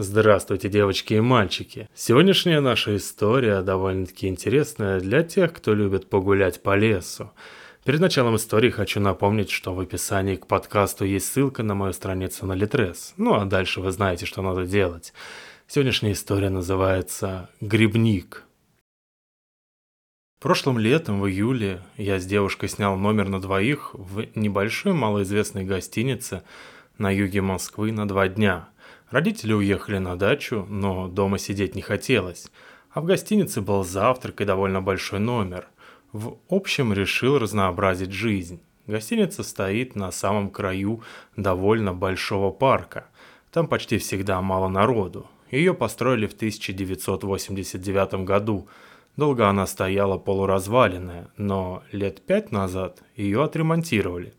Здравствуйте, девочки и мальчики. Сегодняшняя наша история довольно-таки интересная для тех, кто любит погулять по лесу. Перед началом истории хочу напомнить, что в описании к подкасту есть ссылка на мою страницу на Литрес. Ну а дальше вы знаете, что надо делать. Сегодняшняя история называется «Грибник». Прошлым летом, в июле, я с девушкой снял номер на двоих в небольшой малоизвестной гостинице на юге Москвы на два дня – Родители уехали на дачу, но дома сидеть не хотелось. А в гостинице был завтрак и довольно большой номер. В общем, решил разнообразить жизнь. Гостиница стоит на самом краю довольно большого парка. Там почти всегда мало народу. Ее построили в 1989 году. Долго она стояла полуразваленная, но лет пять назад ее отремонтировали.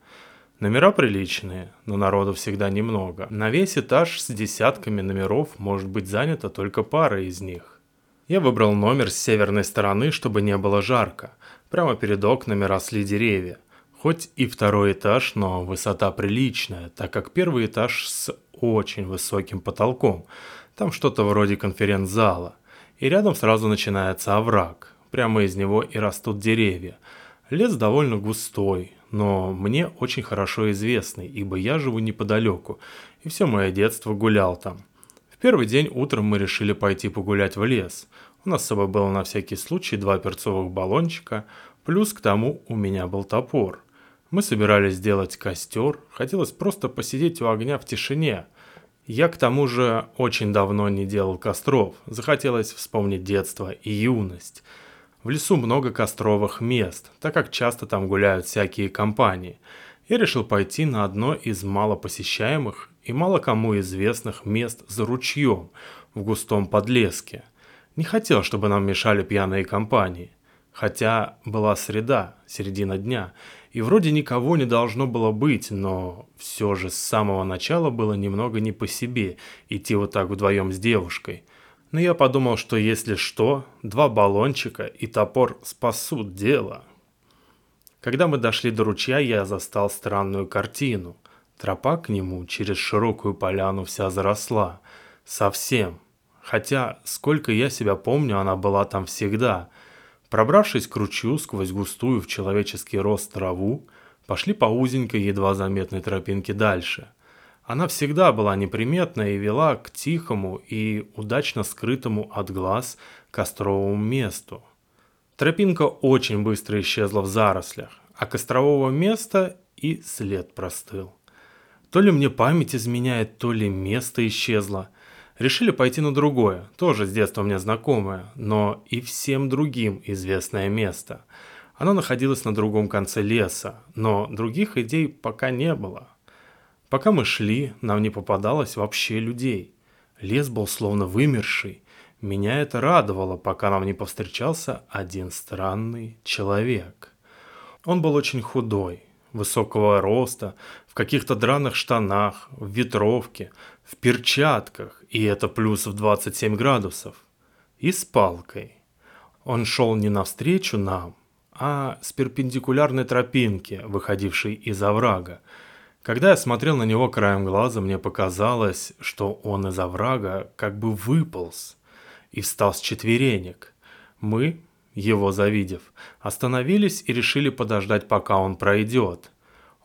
Номера приличные, но народу всегда немного. На весь этаж с десятками номеров может быть занята только пара из них. Я выбрал номер с северной стороны, чтобы не было жарко. Прямо перед окнами росли деревья. Хоть и второй этаж, но высота приличная, так как первый этаж с очень высоким потолком. Там что-то вроде конференц-зала. И рядом сразу начинается овраг. Прямо из него и растут деревья. Лес довольно густой, но мне очень хорошо известный, ибо я живу неподалеку, и все мое детство гулял там. В первый день утром мы решили пойти погулять в лес. У нас с собой было на всякий случай два перцовых баллончика, плюс к тому у меня был топор. Мы собирались сделать костер, хотелось просто посидеть у огня в тишине. Я к тому же очень давно не делал костров, захотелось вспомнить детство и юность. В лесу много костровых мест, так как часто там гуляют всякие компании. Я решил пойти на одно из малопосещаемых и мало кому известных мест за ручьем в густом подлеске. Не хотел, чтобы нам мешали пьяные компании. Хотя была среда, середина дня, и вроде никого не должно было быть, но все же с самого начала было немного не по себе идти вот так вдвоем с девушкой – но я подумал, что если что, два баллончика и топор спасут дело. Когда мы дошли до ручья, я застал странную картину. Тропа к нему через широкую поляну вся заросла. Совсем. Хотя, сколько я себя помню, она была там всегда. Пробравшись к ручью сквозь густую в человеческий рост траву, пошли по узенькой, едва заметной тропинке дальше – она всегда была неприметна и вела к тихому и удачно скрытому от глаз костровому месту. Тропинка очень быстро исчезла в зарослях, а кострового места и след простыл. То ли мне память изменяет, то ли место исчезло. Решили пойти на другое, тоже с детства мне знакомое, но и всем другим известное место. Оно находилось на другом конце леса, но других идей пока не было. Пока мы шли, нам не попадалось вообще людей. Лес был словно вымерший. Меня это радовало, пока нам не повстречался один странный человек. Он был очень худой, высокого роста, в каких-то драных штанах, в ветровке, в перчатках, и это плюс в 27 градусов, и с палкой. Он шел не навстречу нам, а с перпендикулярной тропинки, выходившей из оврага, когда я смотрел на него краем глаза, мне показалось, что он из оврага как бы выполз и встал с четверенек. Мы, его завидев, остановились и решили подождать, пока он пройдет.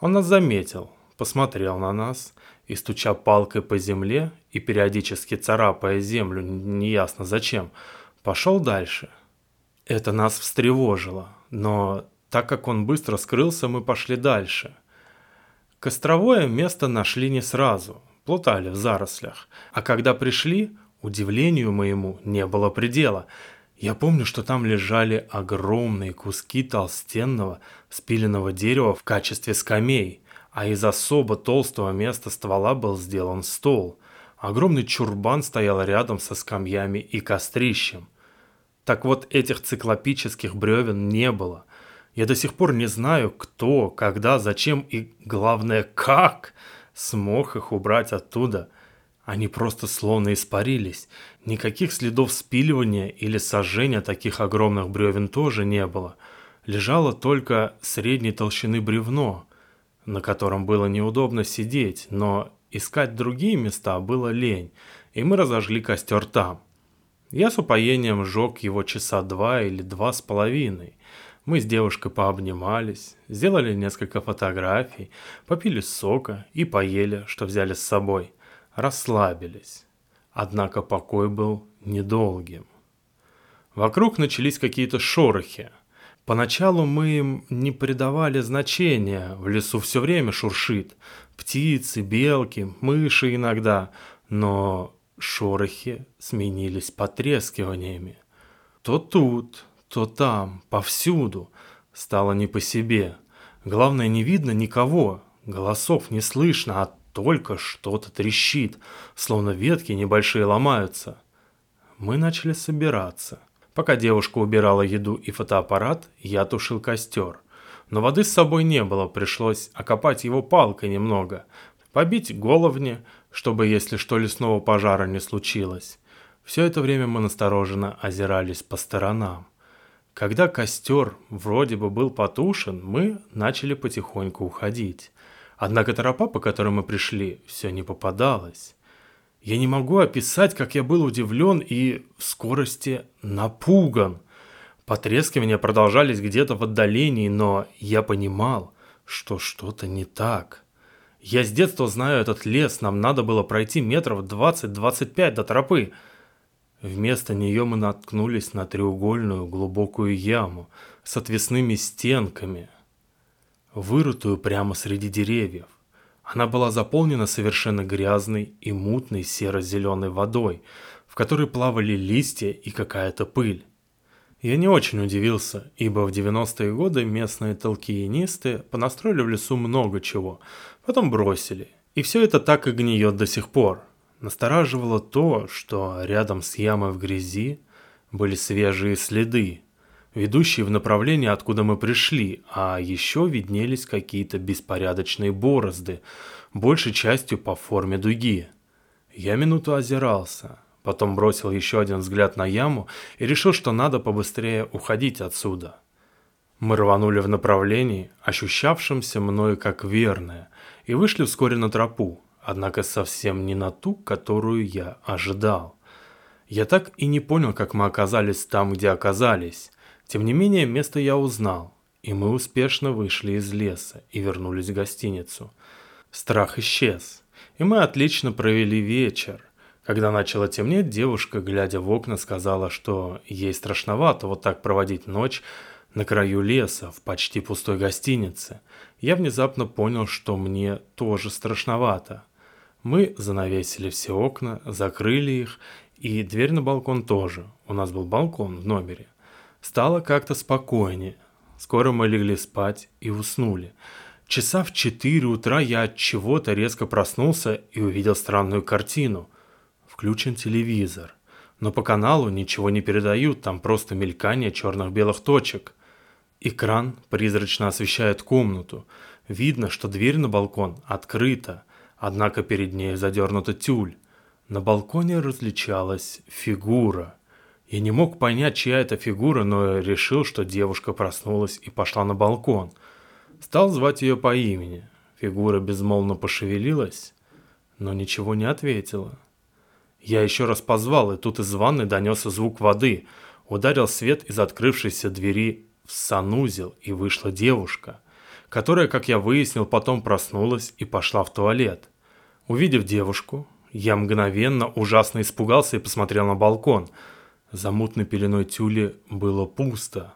Он нас заметил, посмотрел на нас и, стуча палкой по земле и периодически царапая землю, неясно зачем, пошел дальше. Это нас встревожило, но так как он быстро скрылся, мы пошли дальше – Костровое место нашли не сразу, плутали в зарослях. А когда пришли, удивлению моему не было предела. Я помню, что там лежали огромные куски толстенного спиленного дерева в качестве скамей, а из особо толстого места ствола был сделан стол. Огромный чурбан стоял рядом со скамьями и кострищем. Так вот, этих циклопических бревен не было – я до сих пор не знаю, кто, когда, зачем и, главное, как смог их убрать оттуда. Они просто словно испарились. Никаких следов спиливания или сожжения таких огромных бревен тоже не было. Лежало только средней толщины бревно, на котором было неудобно сидеть, но искать другие места было лень. и мы разожгли костер там. Я с упоением сжег его часа два или два с половиной. Мы с девушкой пообнимались, сделали несколько фотографий, попили сока и поели, что взяли с собой. Расслабились. Однако покой был недолгим. Вокруг начались какие-то шорохи. Поначалу мы им не придавали значения, в лесу все время шуршит. Птицы, белки, мыши иногда, но шорохи сменились потрескиваниями. То тут, то там, повсюду. Стало не по себе. Главное, не видно никого, голосов не слышно, а только что-то трещит, словно ветки небольшие ломаются. Мы начали собираться. Пока девушка убирала еду и фотоаппарат, я тушил костер. Но воды с собой не было, пришлось окопать его палкой немного, побить головни, чтобы, если что, лесного пожара не случилось. Все это время мы настороженно озирались по сторонам. Когда костер вроде бы был потушен, мы начали потихоньку уходить. Однако тропа, по которой мы пришли, все не попадалась. Я не могу описать, как я был удивлен и в скорости напуган. Потрескивания продолжались где-то в отдалении, но я понимал, что что-то не так. Я с детства знаю этот лес, нам надо было пройти метров 20-25 до тропы – Вместо нее мы наткнулись на треугольную глубокую яму с отвесными стенками, вырытую прямо среди деревьев. Она была заполнена совершенно грязной и мутной серо-зеленой водой, в которой плавали листья и какая-то пыль. Я не очень удивился, ибо в 90-е годы местные толкиенисты понастроили в лесу много чего, потом бросили. И все это так и гниет до сих пор – Настораживало то, что рядом с ямой в грязи были свежие следы, ведущие в направлении, откуда мы пришли, а еще виднелись какие-то беспорядочные борозды, большей частью по форме дуги. Я минуту озирался, потом бросил еще один взгляд на яму и решил, что надо побыстрее уходить отсюда. Мы рванули в направлении, ощущавшемся мною как верное, и вышли вскоре на тропу, однако совсем не на ту, которую я ожидал. Я так и не понял, как мы оказались там, где оказались. Тем не менее, место я узнал, и мы успешно вышли из леса и вернулись в гостиницу. Страх исчез, и мы отлично провели вечер. Когда начало темнеть, девушка, глядя в окна, сказала, что ей страшновато вот так проводить ночь на краю леса, в почти пустой гостинице. Я внезапно понял, что мне тоже страшновато. Мы занавесили все окна, закрыли их, и дверь на балкон тоже. У нас был балкон в номере. Стало как-то спокойнее. Скоро мы легли спать и уснули. Часа в 4 утра я от чего-то резко проснулся и увидел странную картину. Включен телевизор. Но по каналу ничего не передают, там просто мелькание черных-белых точек. Экран призрачно освещает комнату. Видно, что дверь на балкон открыта. Однако перед ней задернута тюль. На балконе различалась фигура. Я не мог понять, чья это фигура, но решил, что девушка проснулась и пошла на балкон. Стал звать ее по имени. Фигура безмолвно пошевелилась, но ничего не ответила. Я еще раз позвал, и тут из ванны донесся звук воды. Ударил свет из открывшейся двери в санузел, и вышла девушка, которая, как я выяснил, потом проснулась и пошла в туалет. Увидев девушку, я мгновенно ужасно испугался и посмотрел на балкон. За мутной пеленой тюли было пусто.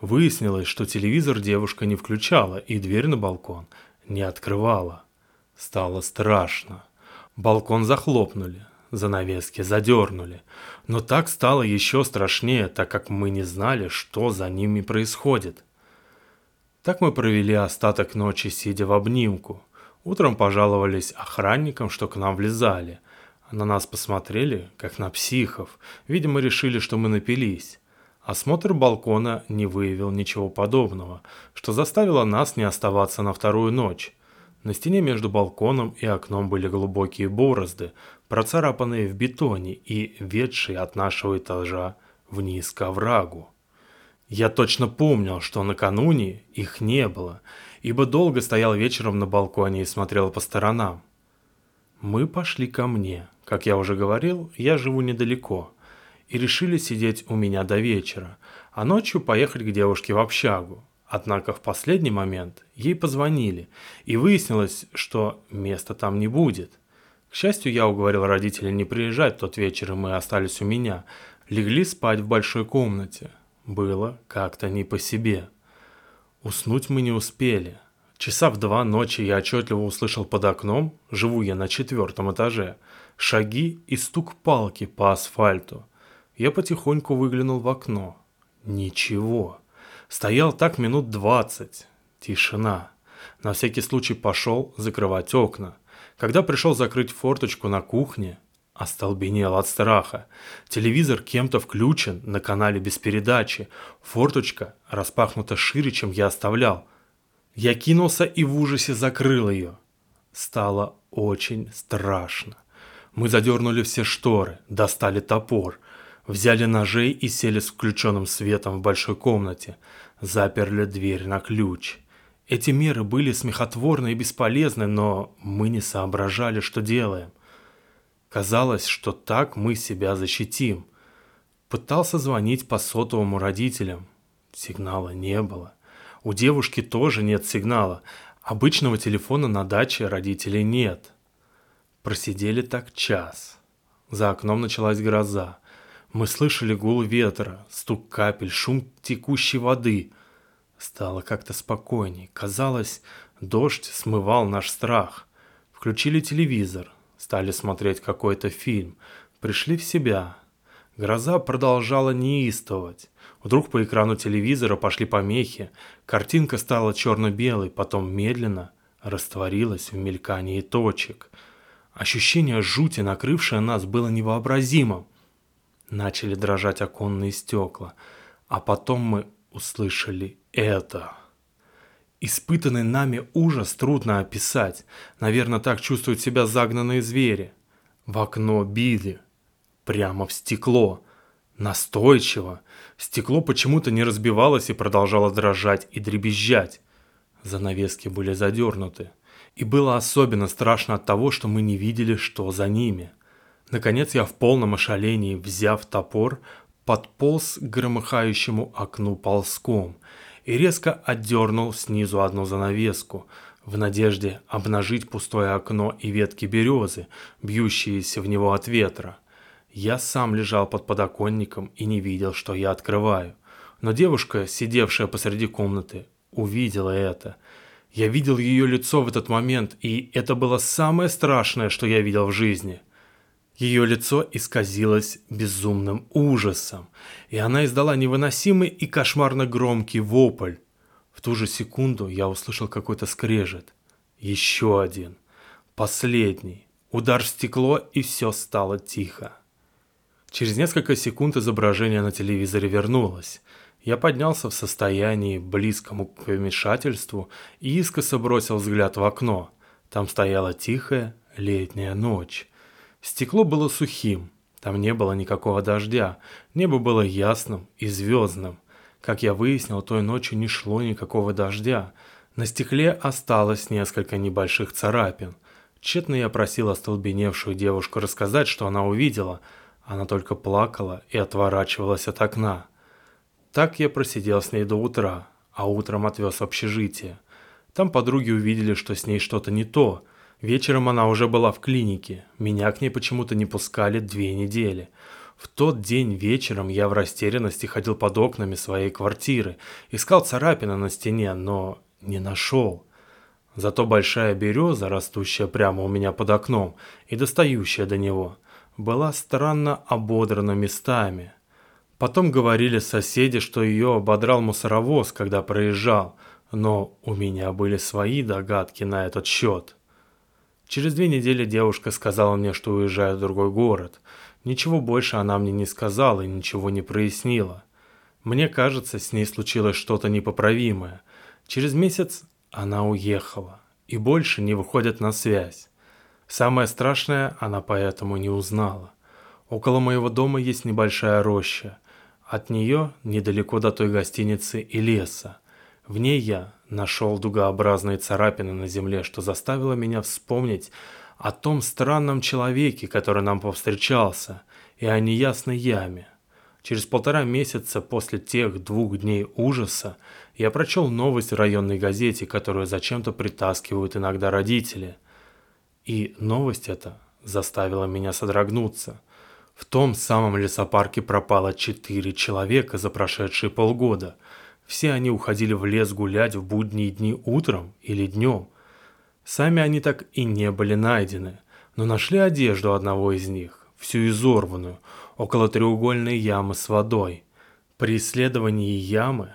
Выяснилось, что телевизор девушка не включала и дверь на балкон не открывала. Стало страшно. Балкон захлопнули, занавески задернули. Но так стало еще страшнее, так как мы не знали, что за ними происходит. Так мы провели остаток ночи, сидя в обнимку – Утром пожаловались охранникам, что к нам влезали. На нас посмотрели, как на психов. Видимо, решили, что мы напились. Осмотр балкона не выявил ничего подобного, что заставило нас не оставаться на вторую ночь. На стене между балконом и окном были глубокие борозды, процарапанные в бетоне и ведшие от нашего этажа вниз к оврагу. Я точно помнил, что накануне их не было, ибо долго стоял вечером на балконе и смотрел по сторонам. Мы пошли ко мне, Как я уже говорил, я живу недалеко. И решили сидеть у меня до вечера, а ночью поехать к девушке в общагу. Однако в последний момент ей позвонили, и выяснилось, что места там не будет. К счастью, я уговорил родителей не приезжать в тот вечер, и мы остались у меня. Легли спать в большой комнате. Было как-то не по себе. Уснуть мы не успели. Часа в два ночи я отчетливо услышал под окном, живу я на четвертом этаже, шаги и стук палки по асфальту. Я потихоньку выглянул в окно. Ничего. Стоял так минут двадцать. Тишина. На всякий случай пошел закрывать окна. Когда пришел закрыть форточку на кухне, остолбенел от страха. Телевизор кем-то включен на канале без передачи. Форточка распахнута шире, чем я оставлял. Я кинулся и в ужасе закрыл ее. Стало очень страшно. Мы задернули все шторы, достали топор, взяли ножей и сели с включенным светом в большой комнате, заперли дверь на ключ. Эти меры были смехотворны и бесполезны, но мы не соображали, что делаем. Казалось, что так мы себя защитим. Пытался звонить по сотовому родителям. Сигнала не было. У девушки тоже нет сигнала. Обычного телефона на даче родителей нет. Просидели так час. За окном началась гроза. Мы слышали гул ветра, стук капель, шум текущей воды. Стало как-то спокойней. Казалось, дождь смывал наш страх. Включили телевизор, стали смотреть какой-то фильм. Пришли в себя. Гроза продолжала неистовать. Вдруг по экрану телевизора пошли помехи, картинка стала черно-белой, потом медленно растворилась в мелькании точек. Ощущение жути, накрывшее нас, было невообразимым. Начали дрожать оконные стекла, а потом мы услышали это. Испытанный нами ужас трудно описать. Наверное, так чувствуют себя загнанные звери. В окно били. Прямо в стекло. Настойчиво. Стекло почему-то не разбивалось и продолжало дрожать и дребезжать. Занавески были задернуты. И было особенно страшно от того, что мы не видели, что за ними. Наконец я в полном ошалении, взяв топор, подполз к громыхающему окну ползком и резко отдернул снизу одну занавеску, в надежде обнажить пустое окно и ветки березы, бьющиеся в него от ветра. Я сам лежал под подоконником и не видел, что я открываю. Но девушка, сидевшая посреди комнаты, увидела это. Я видел ее лицо в этот момент, и это было самое страшное, что я видел в жизни. Ее лицо исказилось безумным ужасом, и она издала невыносимый и кошмарно громкий вопль. В ту же секунду я услышал какой-то скрежет. Еще один. Последний. Удар в стекло, и все стало тихо. Через несколько секунд изображение на телевизоре вернулось. Я поднялся в состоянии, близкому к помешательству, и искоса бросил взгляд в окно. Там стояла тихая летняя ночь. Стекло было сухим, там не было никакого дождя, небо было ясным и звездным. Как я выяснил, той ночью не шло никакого дождя. На стекле осталось несколько небольших царапин. Тщетно я просил остолбеневшую девушку рассказать, что она увидела – она только плакала и отворачивалась от окна. Так я просидел с ней до утра, а утром отвез в общежитие. Там подруги увидели, что с ней что-то не то. Вечером она уже была в клинике. Меня к ней почему-то не пускали две недели. В тот день вечером я в растерянности ходил под окнами своей квартиры, искал царапины на стене, но не нашел. Зато большая береза, растущая прямо у меня под окном и достающая до него, была странно ободрана местами. Потом говорили соседи, что ее ободрал мусоровоз, когда проезжал, но у меня были свои догадки на этот счет. Через две недели девушка сказала мне, что уезжает в другой город. Ничего больше она мне не сказала и ничего не прояснила. Мне кажется, с ней случилось что-то непоправимое. Через месяц она уехала и больше не выходит на связь. Самое страшное она поэтому не узнала. Около моего дома есть небольшая роща. От нее недалеко до той гостиницы и леса. В ней я нашел дугообразные царапины на земле, что заставило меня вспомнить о том странном человеке, который нам повстречался, и о неясной яме. Через полтора месяца после тех двух дней ужаса я прочел новость в районной газете, которую зачем-то притаскивают иногда родители. И новость эта заставила меня содрогнуться. В том самом лесопарке пропало четыре человека за прошедшие полгода. Все они уходили в лес гулять в будние дни утром или днем. Сами они так и не были найдены, но нашли одежду одного из них, всю изорванную, около треугольной ямы с водой. При исследовании ямы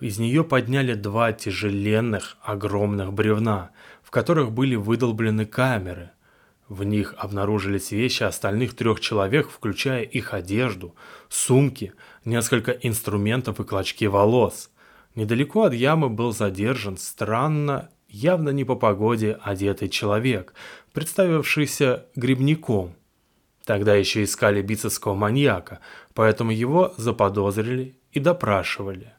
из нее подняли два тяжеленных огромных бревна, в которых были выдолблены камеры – в них обнаружились вещи остальных трех человек, включая их одежду, сумки, несколько инструментов и клочки волос. Недалеко от ямы был задержан странно, явно не по погоде одетый человек, представившийся грибником. Тогда еще искали бицевского маньяка, поэтому его заподозрили и допрашивали.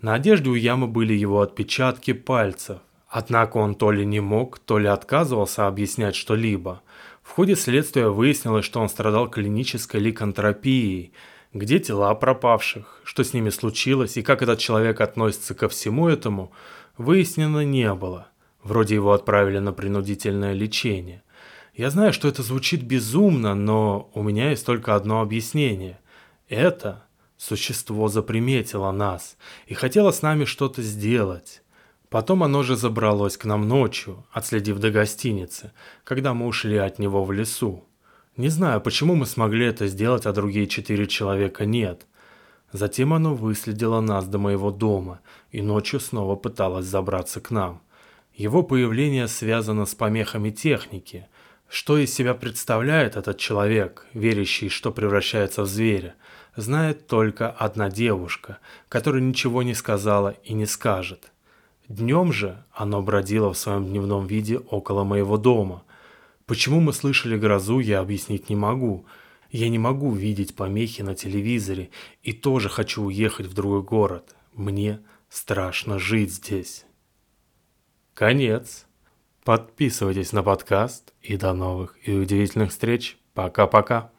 На одежде у ямы были его отпечатки пальцев, Однако он то ли не мог, то ли отказывался объяснять что-либо. В ходе следствия выяснилось, что он страдал клинической ликантропией. Где тела пропавших, что с ними случилось и как этот человек относится ко всему этому, выяснено не было. Вроде его отправили на принудительное лечение. Я знаю, что это звучит безумно, но у меня есть только одно объяснение. Это существо заприметило нас и хотело с нами что-то сделать. Потом оно же забралось к нам ночью, отследив до гостиницы, когда мы ушли от него в лесу. Не знаю, почему мы смогли это сделать, а другие четыре человека нет. Затем оно выследило нас до моего дома и ночью снова пыталось забраться к нам. Его появление связано с помехами техники. Что из себя представляет этот человек, верящий, что превращается в зверя, знает только одна девушка, которая ничего не сказала и не скажет – Днем же оно бродило в своем дневном виде около моего дома. Почему мы слышали грозу, я объяснить не могу. Я не могу видеть помехи на телевизоре и тоже хочу уехать в другой город. Мне страшно жить здесь. Конец. Подписывайтесь на подкаст и до новых и удивительных встреч. Пока-пока.